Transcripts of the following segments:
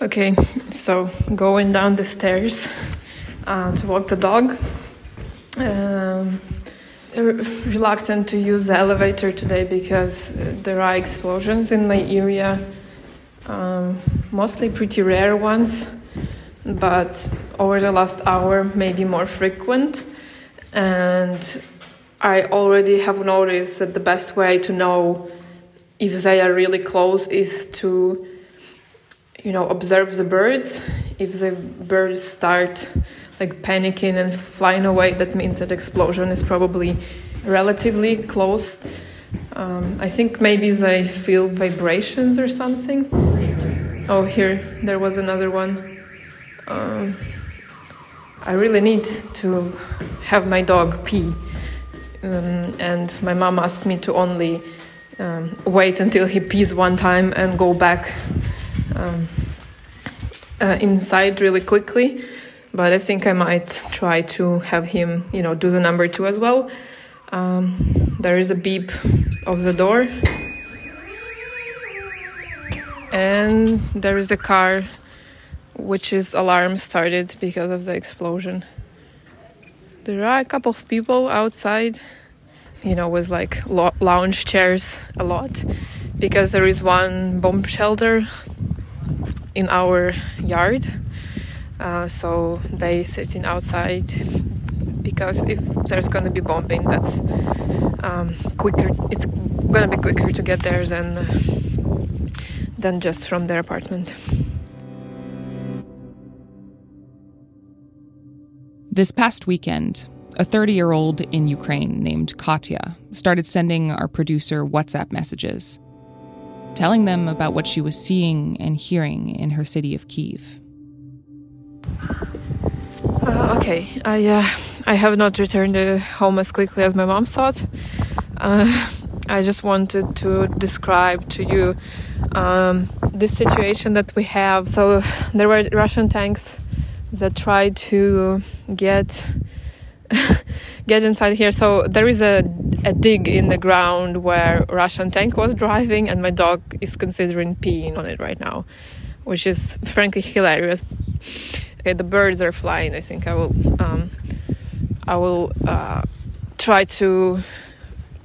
Okay, so going down the stairs uh, to walk the dog. Um, reluctant to use the elevator today because uh, there are explosions in my area, um, mostly pretty rare ones, but over the last hour, maybe more frequent. And I already have noticed that the best way to know if they are really close is to, you know, observe the birds. If the birds start like panicking and flying away, that means that explosion is probably relatively close. Um, I think maybe they feel vibrations or something. Oh, here there was another one. Um, I really need to have my dog pee, um, and my mom asked me to only um, wait until he pees one time and go back um, uh, inside really quickly but I think I might try to have him, you know, do the number two as well. Um, there is a beep of the door, and there is the car, which is alarm started because of the explosion. There are a couple of people outside, you know, with like lo- lounge chairs a lot, because there is one bomb shelter in our yard uh, so they sitting outside because if there's gonna be bombing, that's um, quicker. It's gonna be quicker to get there than than just from their apartment. This past weekend, a 30 year old in Ukraine named Katya started sending our producer WhatsApp messages, telling them about what she was seeing and hearing in her city of Kiev. Uh, okay, I uh, I have not returned home as quickly as my mom thought. Uh, I just wanted to describe to you um, this situation that we have. So there were Russian tanks that tried to get get inside here. So there is a a dig in the ground where Russian tank was driving, and my dog is considering peeing on it right now, which is frankly hilarious. Okay the birds are flying. I think i will um, i will uh, try to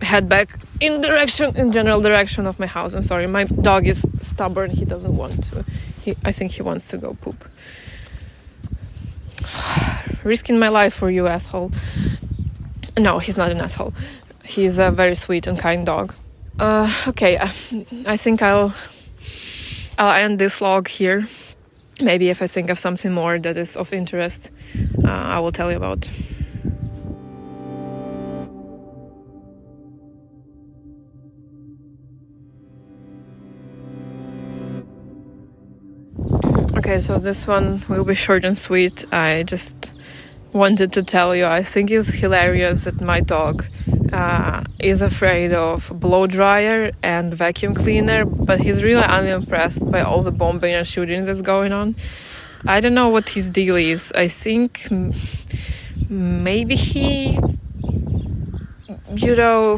head back in direction in general direction of my house. I'm sorry my dog is stubborn. He doesn't want to. He, i think he wants to go poop. Risking my life for you asshole no he's not an asshole he's a very sweet and kind dog uh, okay uh, i think i'll i'll end this log here maybe if I think of something more that is of interest, uh, I will tell you about. Okay, so this one will be short and sweet. I just wanted to tell you I think it's hilarious that my dog uh, is afraid of blow dryer and vacuum cleaner, but he's really unimpressed by all the bombing and shootings that's going on. I don't know what his deal is. I think maybe he, you know,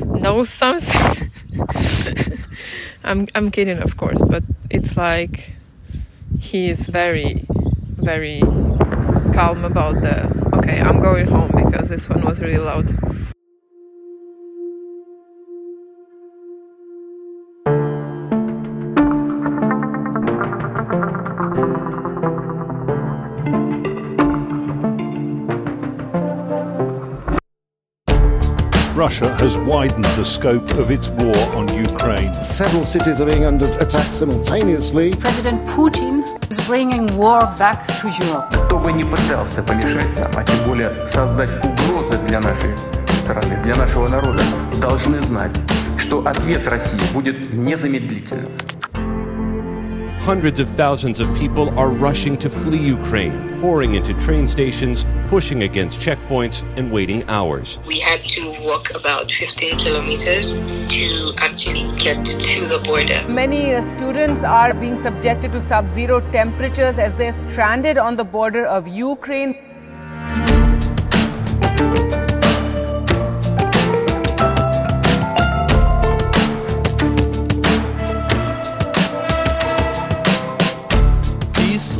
knows something. I'm I'm kidding, of course, but it's like he is very, very calm about the. Okay, I'm going home because this one was really loud. Russia has widened the scope of its war on Ukraine. Several cities are being under attack simultaneously. President Putin is bringing war back to Europe. Кто бы ни пытался помешать нам, а тем более создать угрозы для нашей страны, для нашего народа, должны знать, что ответ России будет незамедлительным. Hundreds of thousands of people are rushing to flee Ukraine, pouring into train stations, pushing against checkpoints, and waiting hours. We had to walk about 15 kilometers to actually get to the border. Many uh, students are being subjected to sub zero temperatures as they're stranded on the border of Ukraine.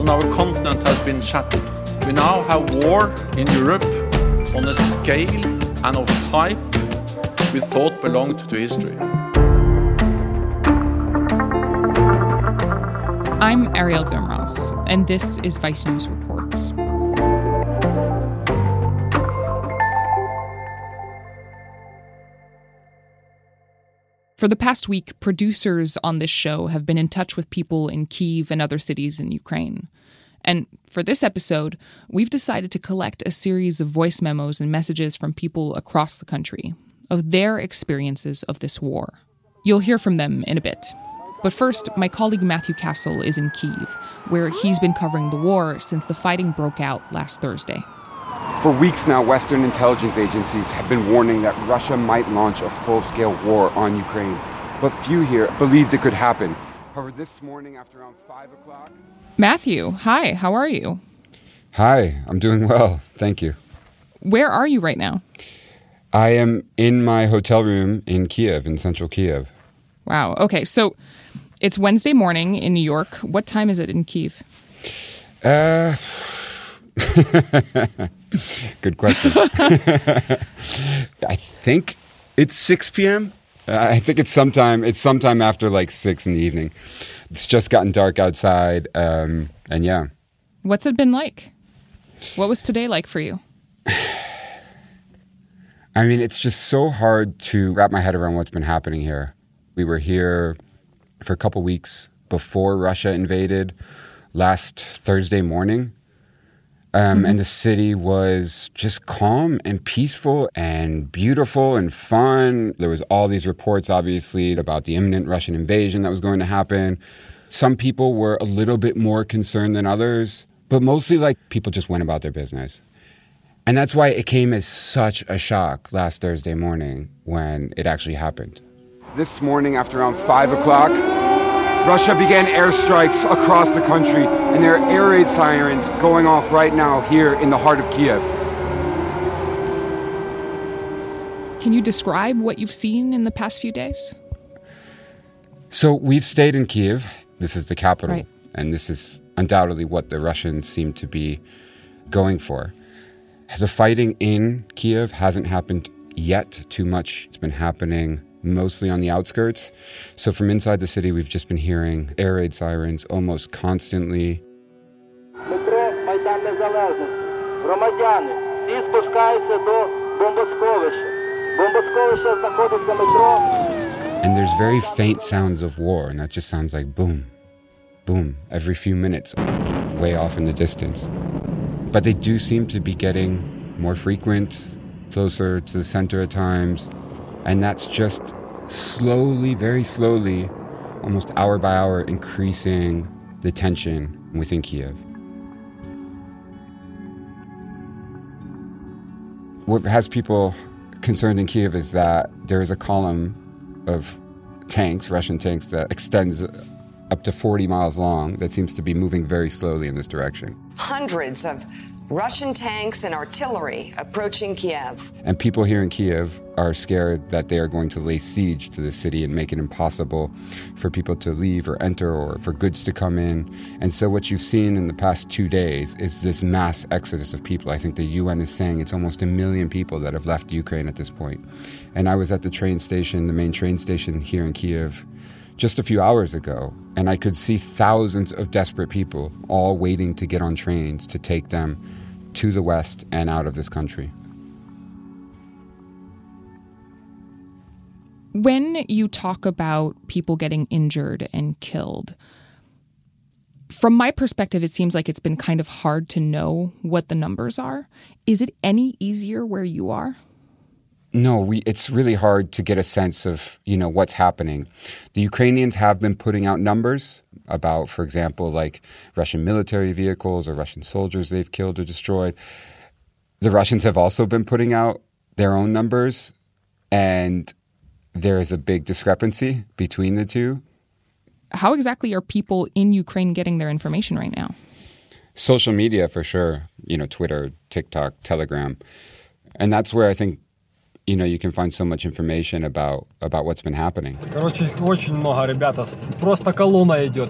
On our continent has been shattered. We now have war in Europe on a scale and of type we thought belonged to history. I'm Arielle Duhaime-Ross, and this is Vice News Reports. For the past week, producers on this show have been in touch with people in Kiev and other cities in Ukraine. And for this episode, we've decided to collect a series of voice memos and messages from people across the country of their experiences of this war. You'll hear from them in a bit. But first, my colleague Matthew Cassel is in Kiev, where he's been covering the war since the fighting broke out last Thursday. For weeks now, Western intelligence agencies have been warning that Russia might launch a full scale war on Ukraine. But few here believed it could happen. However, this morning, after around 5 o'clock. Matthew, hi, how are you? Hi, I'm doing well. Thank you. Where are you right now? I am in my hotel room in Kiev, in central Kiev. Wow. Okay, so it's Wednesday morning in New York. What time is it in Kiev? Uh, good question. I think it's 6 p.m. I think it's sometime. It's sometime after like six in the evening. It's just gotten dark outside, um, and yeah. What's it been like? What was today like for you? I mean, it's just so hard to wrap my head around what's been happening here. We were here for a couple weeks before Russia invaded last Thursday morning. Um, mm-hmm. And the city was just calm and peaceful and beautiful and fun. There was all these reports, obviously, about the imminent Russian invasion that was going to happen. Some people were a little bit more concerned than others, but mostly like people just went about their business. And that's why it came as such a shock last Thursday morning when it actually happened. This morning, after around 5 o'clock, Russia began airstrikes across the country, and there are air raid sirens going off right now here in the heart of Kiev. Can you describe what you've seen in the past few days? So, we've stayed in Kiev. This is the capital, right. and this is undoubtedly what the Russians seem to be going for. The fighting in Kiev hasn't happened yet too much. It's been happening mostly on the outskirts. So from inside the city, we've just been hearing air raid sirens almost constantly. And there's very faint sounds of war, and that just sounds like boom, boom, every few minutes, way off in the distance. But they do seem to be getting more frequent, closer to the center at times. And that's just slowly, very slowly, almost hour by hour, increasing the tension within Kiev. What has people concerned in Kiev is that there is a column of tanks, Russian tanks, that extends up to 40 miles long that seems to be moving very slowly in this direction. Hundreds of Russian tanks and artillery approaching Kiev. And people here in Kiev are scared that they are going to lay siege to the city and make it impossible for people to leave or enter or for goods to come in. And so, what you've seen in the past two days is this mass exodus of people. I think the UN is saying it's almost a million people that have left Ukraine at this point. And I was at the train station, the main train station here in Kiev just a few hours ago, and I could see thousands of desperate people all waiting to get on trains to take them to the West and out of this country. When you talk about people getting injured and killed, from my perspective, it seems like it's been kind of hard to know what the numbers are. Is it any easier where you are? No, we, it's really hard to get a sense of you know what's happening. The Ukrainians have been putting out numbers about, for example, like Russian military vehicles or Russian soldiers they've killed or destroyed. The Russians have also been putting out their own numbers, and there is a big discrepancy between the two. How exactly are people in Ukraine getting their information right now? Social media, for sure. You know, Twitter, TikTok, Telegram, and that's where I think you know you can find so much information about about what's been happening. Короче, их очень много, ребята. Просто колонна идет.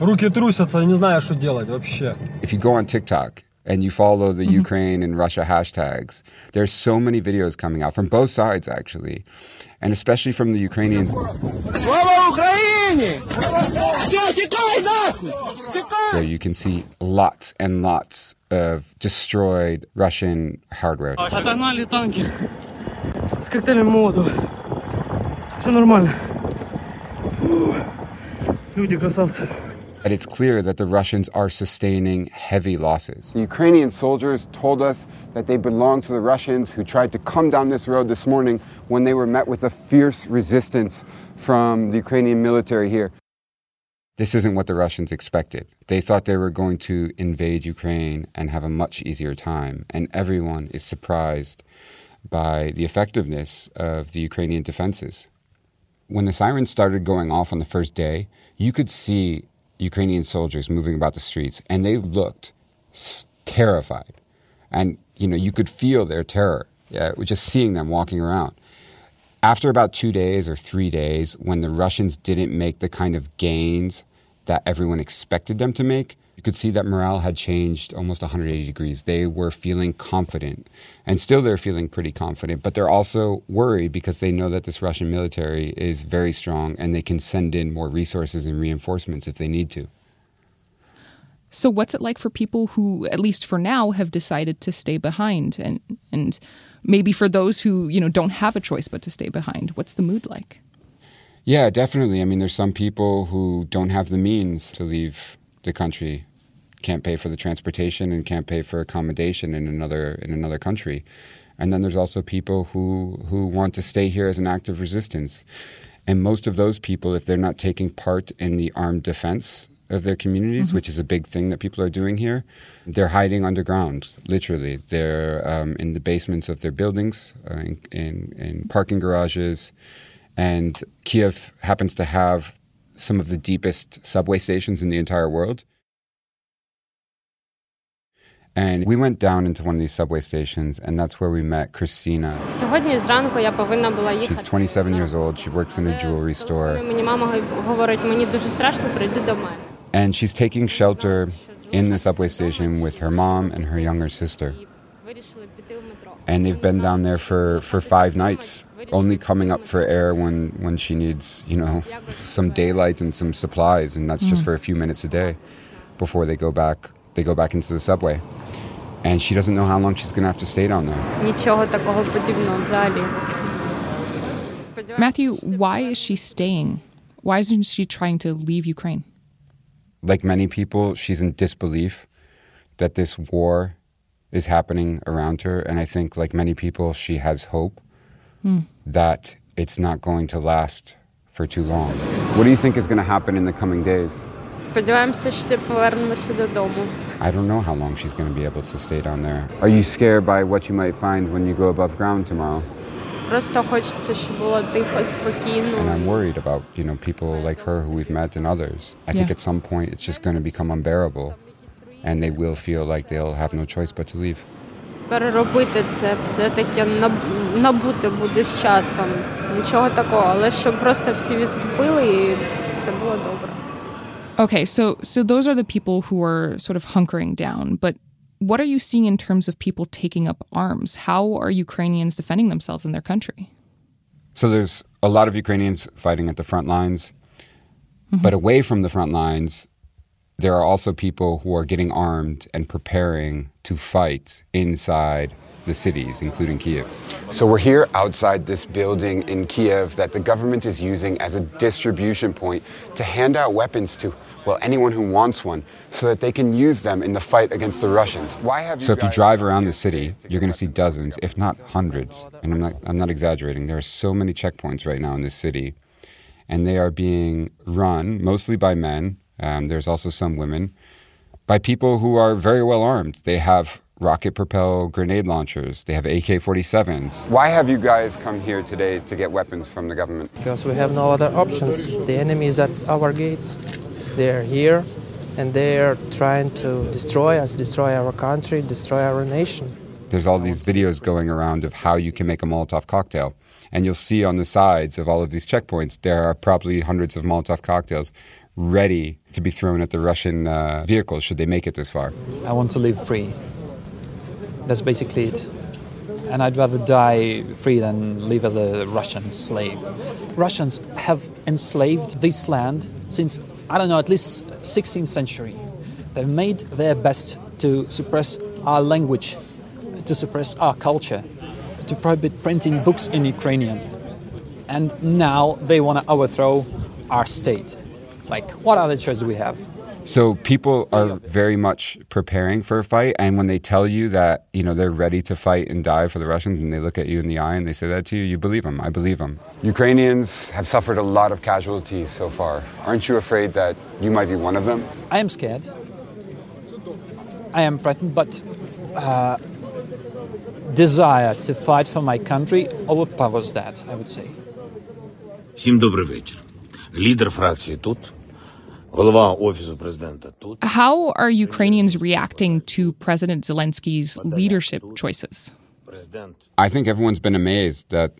Руки трусятся, не знаю, что делать вообще. If you go on TikTok and you follow the Ukraine and Russia hashtags, there's so many videos coming out from both sides actually, and especially from the Ukrainians. So you can see lots and lots of destroyed Russian hardware. Отогнали танки с коктейлем Молотова. Все нормально. Люди красавцы. And it's clear that the Russians are sustaining heavy losses. The Ukrainian soldiers told us that they belong to the Russians who tried to come down this road this morning when they were met with a fierce resistance from the Ukrainian military here. This isn't what the Russians expected. They thought they were going to invade Ukraine and have a much easier time, and everyone is surprised by the effectiveness of the Ukrainian defenses. When the sirens started going off on the first day, you could see Ukrainian soldiers moving about the streets, and they looked terrified. And, you know, you could feel their terror yeah, just seeing them walking around. After about two days or three days, when the Russians didn't make the kind of gains that everyone expected them to make, could see that morale had changed almost 180 degrees. They were feeling confident, and still they're feeling pretty confident, but they're also worried because they know that this Russian military is very strong and they can send in more resources and reinforcements if they need to. So, what's it like for people who, at least for now, have decided to stay behind, and and maybe for those who you know don't have a choice but to stay behind? What's the mood like? Yeah, definitely. I mean, there's some people who don't have the means to leave the country, can't pay for the transportation and can't pay for accommodation in another in another country. And then there's also people who who want to stay here as an act of resistance. And most of those people, if they're not taking part in the armed defense of their communities, mm-hmm. which is a big thing that people are doing here, they're hiding underground. Literally, they're um, in the basements of their buildings, uh, in, in, in parking garages, and Kiev happens to have some of the deepest subway stations in the entire world. And we went down into one of these subway stations, and that's where we met Christina. She's 27 years old. She works in a jewelry store. And she's taking shelter in the subway station with her mom and her younger sister. And they've been down there for, for five nights only coming up for air when, when she needs, you know, some daylight and some supplies, and that's mm. just for a few minutes a day before they go back. They go back into the subway, and she doesn't know how long she's going to have to stay down there. Matthew, why is she staying? Why isn't she trying to leave Ukraine? Like many people, she's in disbelief that this war is happening around her, and I think, like many people, she has hope mm. that it's not going to last for too long. What do you think is going to happen in the coming days? I don't know how long she's going to be able to stay down there. Are you scared by what you might find when you go above ground tomorrow? And I'm worried about, you know, people like her who we've met and others. I yeah. think at some point it's just going to become unbearable and they will feel like they'll have no choice but to leave. переробити це все-таки набути буде з часом. Нічого такого, але щоб просто всі відступили і все було добре. Okay, so so those are the people who are sort of hunkering down, but what are you seeing in terms of people taking up arms? How are Ukrainians defending themselves in their country? So there's a lot of Ukrainians fighting at the front lines, mm-hmm. but away from the front lines, there are also people who are getting armed and preparing to fight inside the cities, including Kiev. So we're here outside this building in Kiev that the government is using as a distribution point to hand out weapons to, well, anyone who wants one, so that they can use them in the fight against the Russians. Why have you So if you drive around the city, you're going to see dozens, if not hundreds, and I'm not, I'm not exaggerating, there are so many checkpoints right now in this city, and they are being run mostly by men. Um, there's also some women by people who are very well armed. They have rocket propelled grenade launchers, they have AK 47s. Why have you guys come here today to get weapons from the government? Because we have no other options. The enemy is at our gates. They're here and they're trying to destroy us, destroy our country, destroy our nation. There's all these videos going around of how you can make a Molotov cocktail. And you'll see on the sides of all of these checkpoints, there are probably hundreds of Molotov cocktails ready to be thrown at the Russian uh, vehicles should they make it this far. I want to live free. That's basically it. And I'd rather die free than live as a Russian slave. Russians have enslaved this land since, I don't know, at least 16th century. They've made their best to suppress our language, to suppress our culture, to prohibit printing books in Ukrainian. And now they want to overthrow our state. Like, what other choice do we have? So people are very much preparing for a fight, and when they tell you that you know they're ready to fight and die for the Russians, and they look at you in the eye and they say that to you, you believe them. I believe them. Ukrainians have suffered a lot of casualties so far. Aren't you afraid that you might be one of them? I am scared. I am frightened, but uh, desire to fight for my country overpowers that. I would say. Всім добрий вечір. Лідер фракції тут. How are Ukrainians reacting to President Zelensky's leadership choices? I think everyone's been amazed that,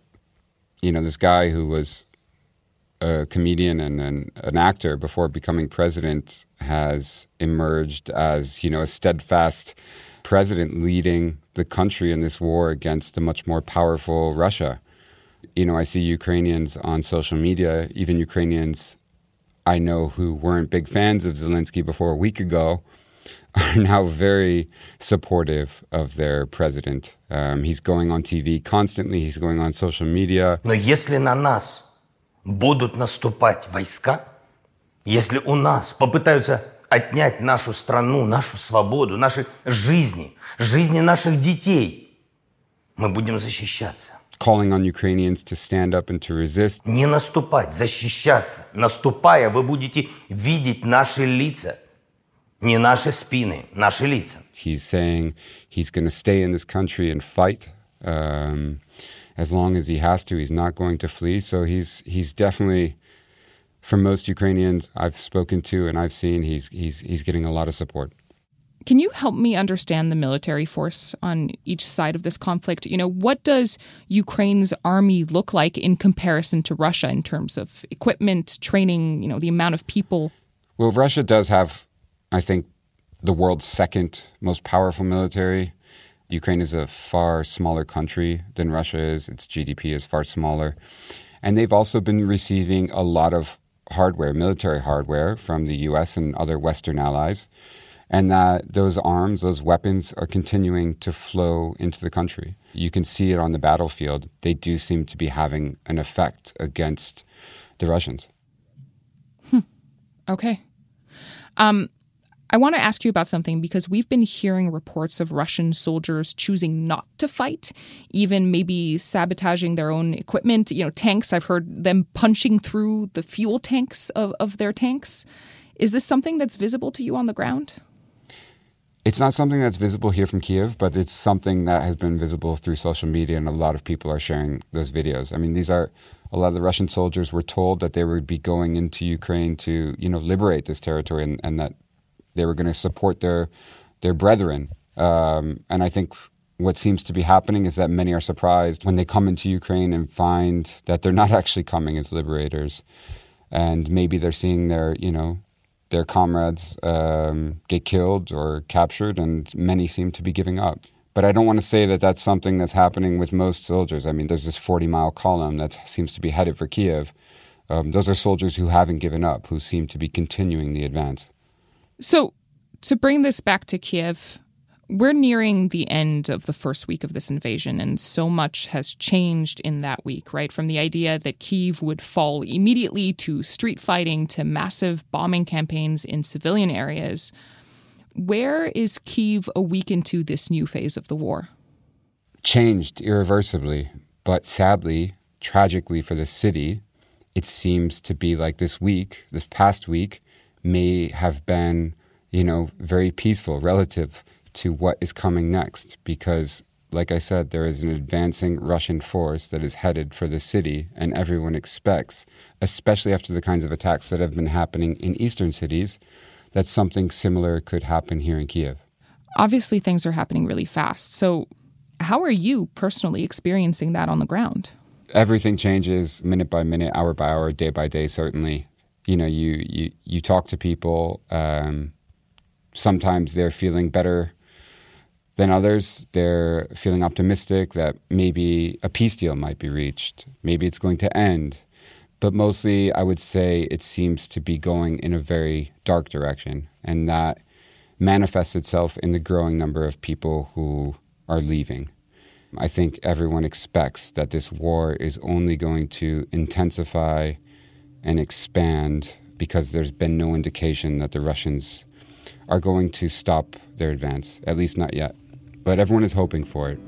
you know, this guy who was a comedian and an, an actor before becoming president has emerged as, you know, a steadfast president leading the country in this war against a much more powerful Russia. You know, I see Ukrainians on social media, even Ukrainians I know who weren't big fans of Zelensky before a week ago are now very supportive of their president. Um, he's going on TV constantly, he's going on social media. Но если на нас будут наступать войска, если у нас попытаются отнять нашу страну, нашу свободу, наши жизни, жизни наших детей, мы будем защищаться calling on Ukrainians to stand up and to resist. Не наступать, защищаться. Наступая, вы будете видеть наши лица. Не наши спины, наши лица. He's saying he's going to stay in this country and fight um, as long as he has to. He's not going to flee. So he's he's definitely, from most Ukrainians I've spoken to and I've seen, he's he's he's getting a lot of support. Can you help me understand the military force on each side of this conflict? You know, what does Ukraine's army look like in comparison to Russia in terms of equipment, training, you know, the amount of people? Well, Russia does have, I think, the world's second most powerful military. Ukraine is a far smaller country than Russia is. Its GDP is far smaller. And they've also been receiving a lot of hardware, military hardware, from the US and other Western allies and that those arms, those weapons are continuing to flow into the country. You can see it on the battlefield. They do seem to be having an effect against the Russians. Hmm. Okay. Um, I want to ask you about something because we've been hearing reports of Russian soldiers choosing not to fight, even maybe sabotaging their own equipment. You know, tanks, I've heard them punching through the fuel tanks of, of their tanks. Is this something that's visible to you on the ground? It's not something that's visible here from Kiev, but it's something that has been visible through social media, and a lot of people are sharing those videos. I mean, these are a lot of the Russian soldiers were told that they would be going into Ukraine to, you know, liberate this territory, and, and that they were going to support their their brethren. Um, and I think what seems to be happening is that many are surprised when they come into Ukraine and find that they're not actually coming as liberators, and maybe they're seeing their, you know, their comrades um, get killed or captured, and many seem to be giving up. But I don't want to say that that's something that's happening with most soldiers. I mean, there's this 40 mile column that seems to be headed for Kiev. Um, those are soldiers who haven't given up, who seem to be continuing the advance. So, to bring this back to Kiev, We're nearing the end of the first week of this invasion, and so much has changed in that week, right? From the idea that Kiev would fall immediately to street fighting to massive bombing campaigns in civilian areas. Where is Kiev a week into this new phase of the war? Changed irreversibly, but sadly, tragically for the city, it seems to be like this week, this past week, may have been, you know, very peaceful relative to what is coming next because like I said, there is an advancing Russian force that is headed for the city, and everyone expects, especially after the kinds of attacks that have been happening in eastern cities, that something similar could happen here in Kiev. Obviously, things are happening really fast. So, how are you personally experiencing that on the ground? Everything changes minute by minute, hour by hour, day by day. Certainly, you know, you you you talk to people. Um, sometimes they're feeling better than others. They're feeling optimistic that maybe a peace deal might be reached. Maybe it's going to end. But mostly, I would say it seems to be going in a very dark direction. And that manifests itself in the growing number of people who are leaving. I think everyone expects that this war is only going to intensify and expand because there's been no indication that the Russians are going to stop their advance, at least not yet but everyone is hoping for it.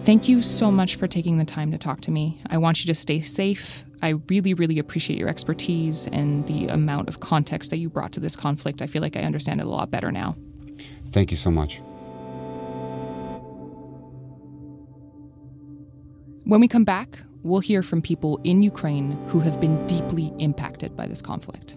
Thank you so much for taking the time to talk to me. I want you to stay safe. I really, really appreciate your expertise and the amount of context that you brought to this conflict. I feel like I understand it a lot better now. Thank you so much. When we come back, we'll hear from people in Ukraine who have been deeply impacted by this conflict.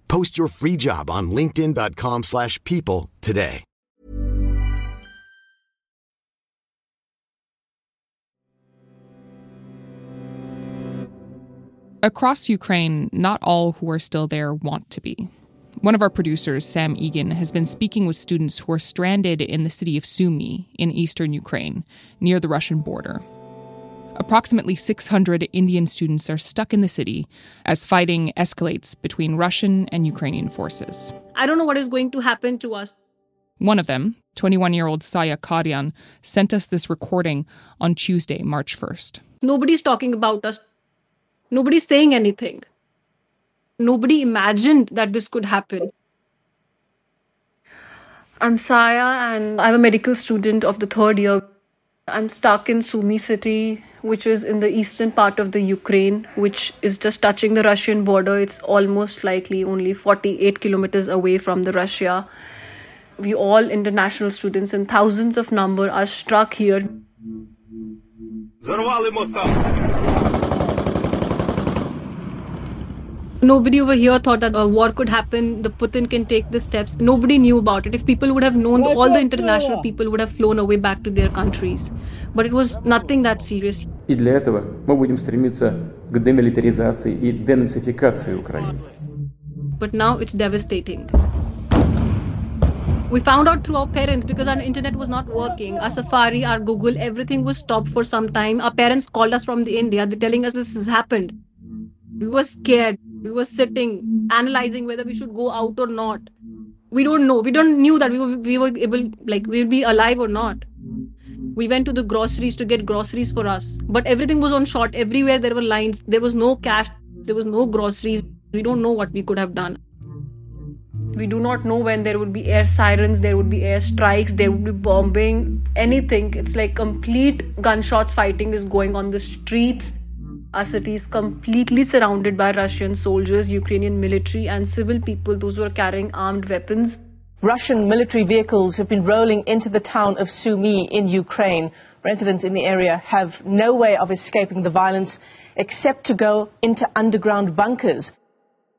Post your free job on linkedin.com slash people today. Across Ukraine, not all who are still there want to be. One of our producers, Sam Egan, has been speaking with students who are stranded in the city of Sumy in eastern Ukraine, near the Russian border. Approximately 600 Indian students are stuck in the city as fighting escalates between Russian and Ukrainian forces. I don't know what is going to happen to us. One of them, 21 year old Saya Kadian, sent us this recording on Tuesday, March 1st. Nobody's talking about us. Nobody's saying anything. Nobody imagined that this could happen. I'm Saya, and I'm a medical student of the third year. I'm stuck in Sumy city, which is in the eastern part of the Ukraine, which is just touching the Russian border. It's almost likely only 48 kilometers away from the Russia. We all international students and thousands of number are struck here. Nobody over here thought that a war could happen. The Putin can take the steps. Nobody knew about it. If people would have known, all the international people would have flown away back to their countries. But it was nothing that serious. И для этого мы будем стремиться к демилитаризации и денацификации Украины. But now it's devastating. We found out through our parents because our internet was not working. Our Safari, our Google, everything was stopped for some time. Our parents called us from the India. They're telling us this has happened. We were scared. We were sitting, analyzing whether we should go out or not. We don't know. We don't knew that we were, we were able, like, we'll be alive or not. We went to the groceries to get groceries for us, but everything was on short. Everywhere there were lines. There was no cash. There was no groceries. We don't know what we could have done. We do not know when there would be air sirens, there would be air strikes, there would be bombing, anything. It's like complete gunshots fighting is going on the streets. Our city is completely surrounded by Russian soldiers, Ukrainian military, and civil people, those who are carrying armed weapons. Russian military vehicles have been rolling into the town of Sumy in Ukraine. Residents in the area have no way of escaping the violence except to go into underground bunkers.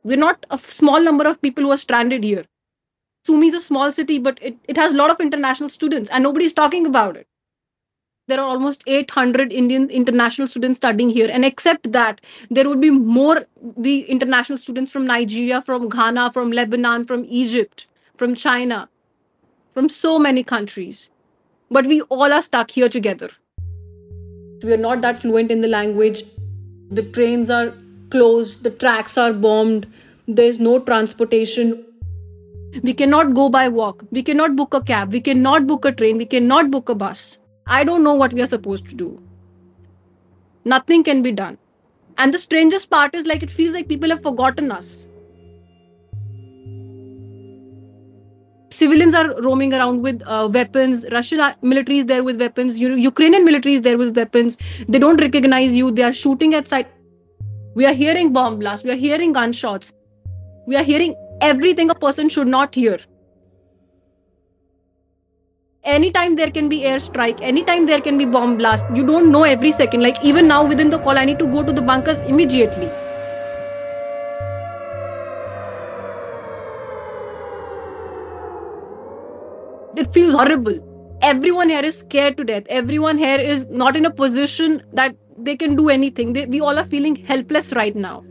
We're not a small number of people who are stranded here. Sumy is a small city, but it, it has a lot of international students, and nobody's talking about it. There are almost 800 Indian international students studying here, and except that, there would be more the international students from Nigeria, from Ghana, from Lebanon, from Egypt, from China, from so many countries. But we all are stuck here together. We are not that fluent in the language. The trains are closed, the tracks are bombed, there's no transportation. We cannot go by walk, we cannot book a cab, we cannot book a train, we cannot book a bus. I don't know what we are supposed to do. Nothing can be done. And the strangest part is like it feels like people have forgotten us. Civilians are roaming around with uh, weapons. Russian military is there with weapons. Ukrainian military is there with weapons. They don't recognize you. They are shooting at sight. We are hearing bomb blasts. We are hearing gunshots. We are hearing everything a person should not hear. Anytime there can be airstrike, anytime there can be bomb blast. You don't know every second. Like even now within the call, I need to go to the bunkers immediately. It feels horrible. Everyone here is scared to death. Everyone here is not in a position that they can do anything. They, we all are feeling helpless right now.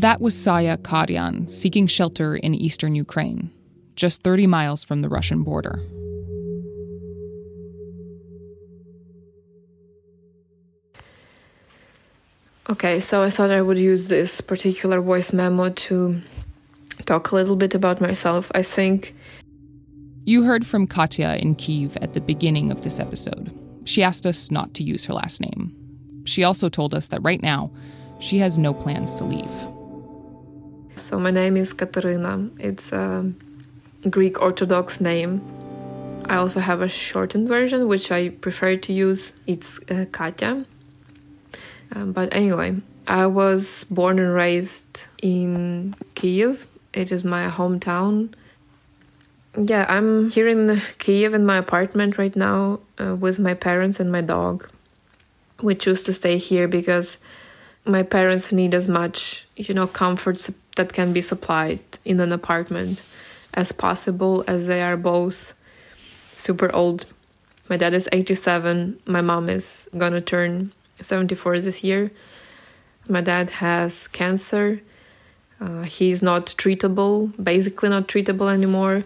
That was Saya Kadyan seeking shelter in eastern Ukraine, just 30 miles from the Russian border. Okay, so I thought I would use this particular voice memo to talk a little bit about myself. I think. You heard from Katya in Kiev at the beginning of this episode. She asked us not to use her last name. She also told us that right now, she has no plans to leave. So, my name is Katerina. It's a Greek Orthodox name. I also have a shortened version, which I prefer to use. It's uh, Katya. Um, but anyway, I was born and raised in Kiev, it is my hometown. Yeah, I'm here in Kiev in my apartment right now uh, with my parents and my dog. We choose to stay here because my parents need as much, you know, comforts that can be supplied in an apartment as possible as they are both super old. My dad is 87, my mom is gonna turn 74 this year. My dad has cancer uh, he's not treatable, basically not treatable anymore.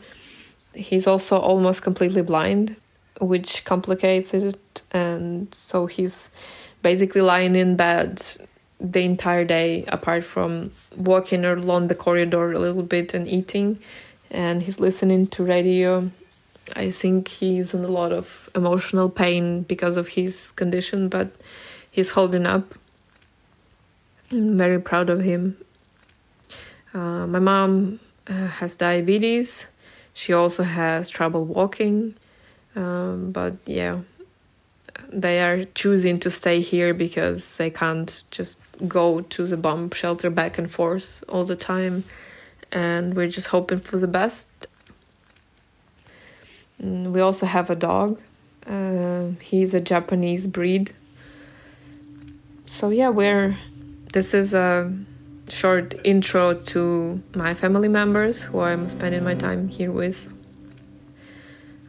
He's also almost completely blind, which complicates it. And so he's basically lying in bed the entire day, apart from walking along the corridor a little bit and eating. And he's listening to radio. I think he's in a lot of emotional pain because of his condition, but he's holding up. I'm very proud of him uh, my mom uh, has diabetes. She also has trouble walking. Um, but yeah, they are choosing to stay here because they can't just go to the bomb shelter back and forth all the time. And we're just hoping for the best. Mm, we also have a dog. Uh, he's a Japanese breed. So yeah, we're. This is a short intro to my family members who I'm spending my time here with.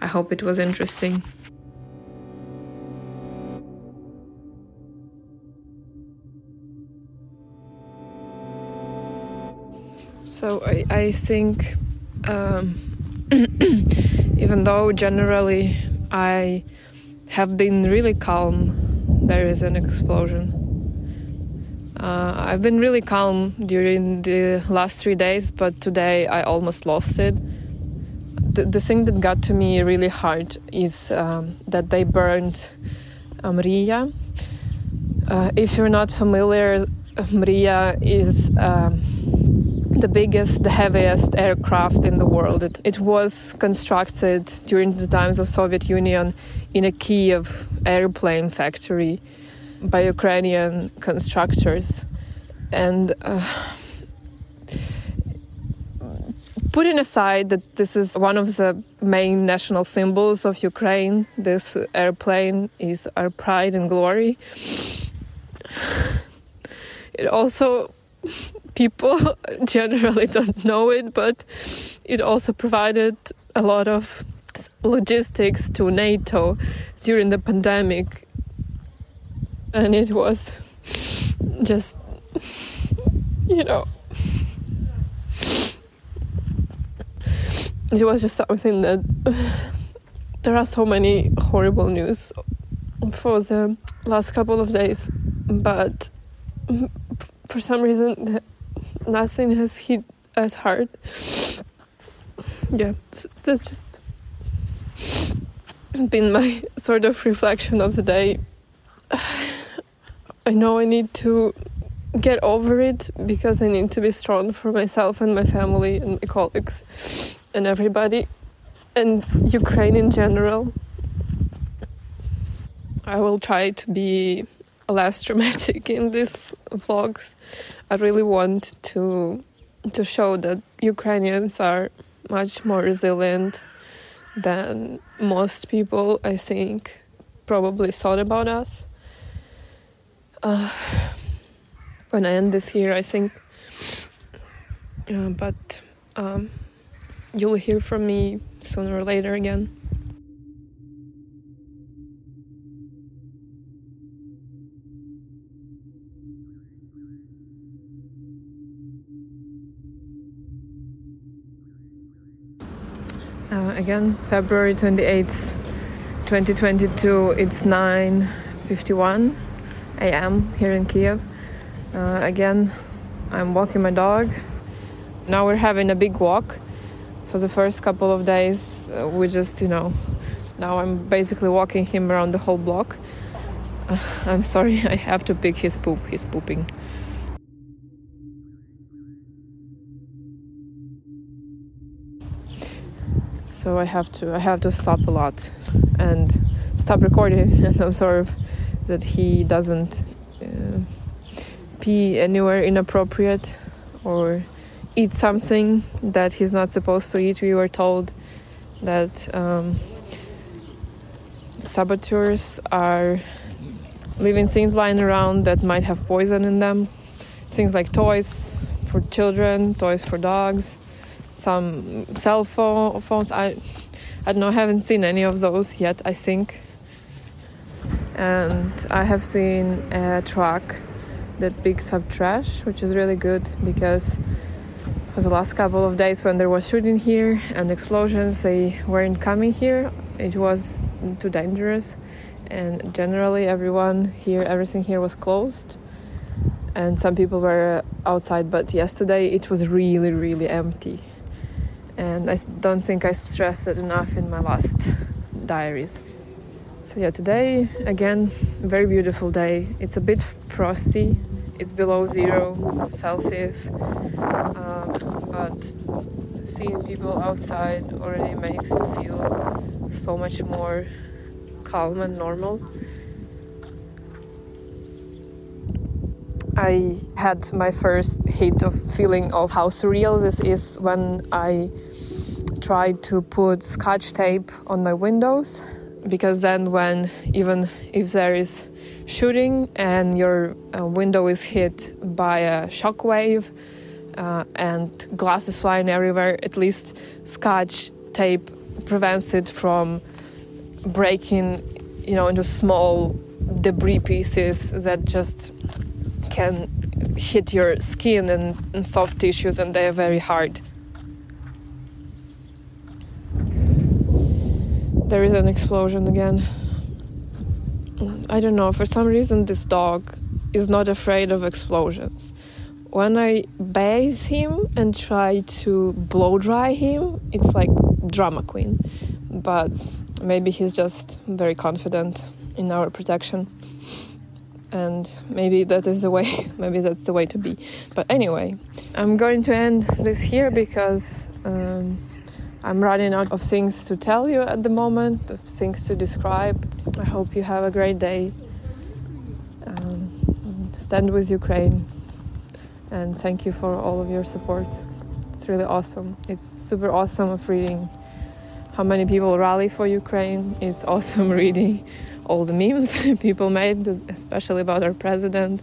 I hope it was interesting. So I, I think um, even though generally I have been really calm, there is an explosion Uh, I've been really calm during the last three days, but today I almost lost it. The, the thing that got to me really hard is um, that they burned Mriya. Uh, if you're not familiar, Mriya is um, the biggest, the heaviest aircraft in the world. It, it, was constructed during the times of Soviet Union in a Kiev airplane factory by Ukrainian constructors. And uh, putting aside that this is one of the main national symbols of Ukraine, this airplane is our pride and glory. It also, people generally don't know it, but it also provided a lot of logistics to NATO during the pandemic. And it was just you know it was just something that there are so many horrible news for the last couple of days but mm, for some reason nothing has hit as hard yeah that's just been my sort of reflection of the day I know I need to get over it because I need to be strong for myself and my family and my colleagues and everybody and Ukraine in general. I will try to be less dramatic in these vlogs. I really want to to show that Ukrainians are much more resilient than most people I think probably thought about us uh, when I end this here, I think. Uh, but um, you'll hear from me sooner or later again. Again, February 28th, 2022, it's 9.51 a.m. here in Kiev. Uh, again, I'm walking my dog. Now we're having a big walk. For the first couple of days, uh, we just, you know, now I'm basically walking him around the whole block. Uh, I'm sorry, I have to pick his poop. He's pooping. So I have to I have to stop a lot and stop recording and observe that he doesn't uh, pee anywhere inappropriate or eat something that he's not supposed to eat. We were told that um, saboteurs are leaving things lying around that might have poison in them. Things like toys for children, toys for dogs, some cell phone, phones. I, I don't know, I haven't seen any of those yet, I think and I have seen a truck that picks up trash, which is really good because for the last couple of days when there was shooting here and explosions, they weren't coming here. It was too dangerous, and generally everyone here, everything here was closed, and some people were outside. But yesterday it was really, really empty, and I don't think I stressed it enough in my last diaries. So yeah, today again, very beautiful day. It's a bit frosty. It's below zero Celsius, uh, but seeing people outside already makes you feel so much more calm and normal. I had my first hit of feeling of how surreal this is when I tried to put scotch tape on my windows because then when even if there is shooting and your uh, window is hit by a shock wave uh, and glass is flying everywhere at least scotch tape prevents it from breaking you know into small debris pieces that just can hit your skin and, and soft tissues and they are very hard there is an explosion again. I don't know, for some reason, this dog is not afraid of explosions. When I bathe him and try to blow dry him, it's like drama queen. But maybe he's just very confident in our protection. And maybe that is the way, maybe that's the way to be. But anyway, I'm going to end this here because um, I'm running out of things to tell you at the moment, of things to describe. I hope you have a great day. Um, stand with Ukraine and thank you for all of your support. It's really awesome. It's super awesome of reading how many people rally for Ukraine. It's awesome reading all the memes people made, especially about our president,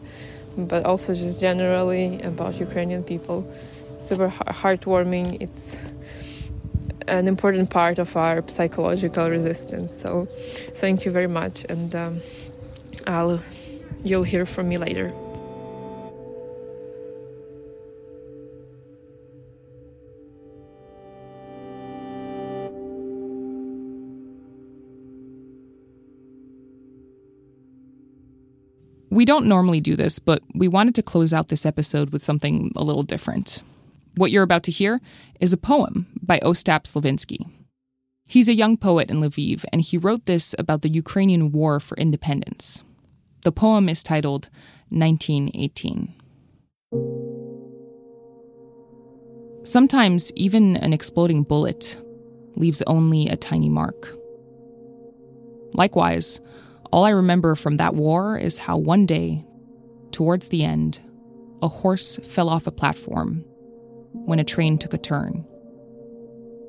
but also just generally about Ukrainian people. Super heartwarming. It's an important part of our psychological resistance. So, thank you very much, and um, I'll you'll hear from me later. We don't normally do this, but we wanted to close out this episode with something a little different. What you're about to hear is a poem by Ostap Slyvynsky. He's a young poet in Lviv, and he wrote this about the Ukrainian War for Independence. The poem is titled 1918. Sometimes even an exploding bullet leaves only a tiny mark. Likewise, all I remember from that war is how one day, towards the end, a horse fell off a platform when a train took a turn.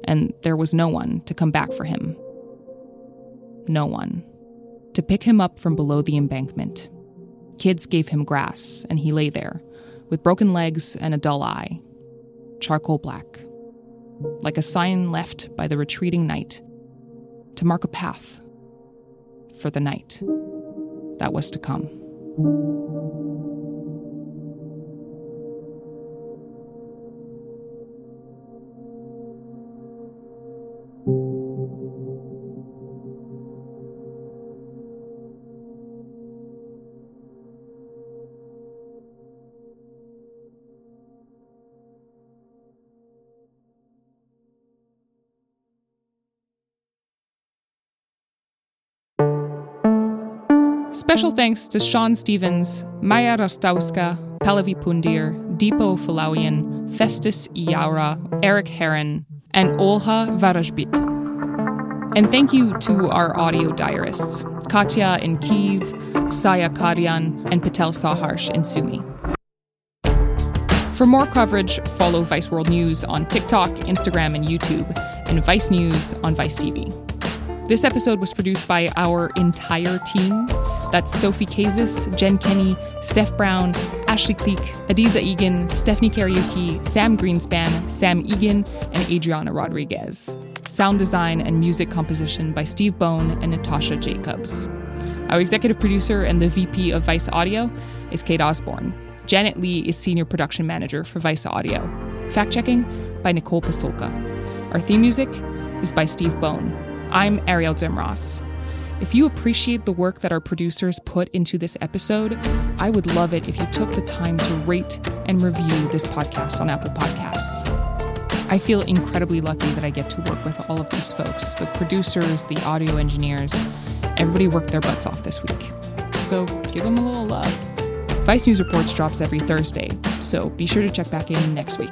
And there was no one to come back for him. No one. To pick him up from below the embankment. Kids gave him grass, and he lay there, with broken legs and a dull eye, charcoal black, like a sign left by the retreating night to mark a path for the night that was to come. Special thanks to Sean Stevens, Maya Rostowska, Pallavi Pundir, Deepo Falawian, Festus Iyorah, Eric Heron, and Olha Varajbit. And thank you to our audio diarists, Katya in Kiev, Saya Karyan, and Patel Saharsh in Sumy. For more coverage, follow Vice World News on TikTok, Instagram, and YouTube, and Vice News on Vice TV. This episode was produced by our entire team. That's Sophie Kazis, Jen Kenny, Steph Brown, Ashley Cleek, Adizah Eghan, Stephanie Kariuki, Sam Greenspan, Sam Egan, and Adriana Rodriguez. Sound design and music composition by Steve Bone and Natasha Jacobs. Our executive producer and the VP of Vice Audio is Kate Osborne. Janet Lee is senior production manager for Vice Audio. Fact checking by Nicole Pasulka. Our theme music is by Steve Bone. I'm Arielle Duhaime-Ross. If you appreciate the work that our producers put into this episode, I would love it if you took the time to rate and review this podcast on Apple Podcasts. I feel incredibly lucky that I get to work with all of these folks the producers, the audio engineers. Everybody worked their butts off this week. So give them a little love. Vice News Reports drops every Thursday, so be sure to check back in next week.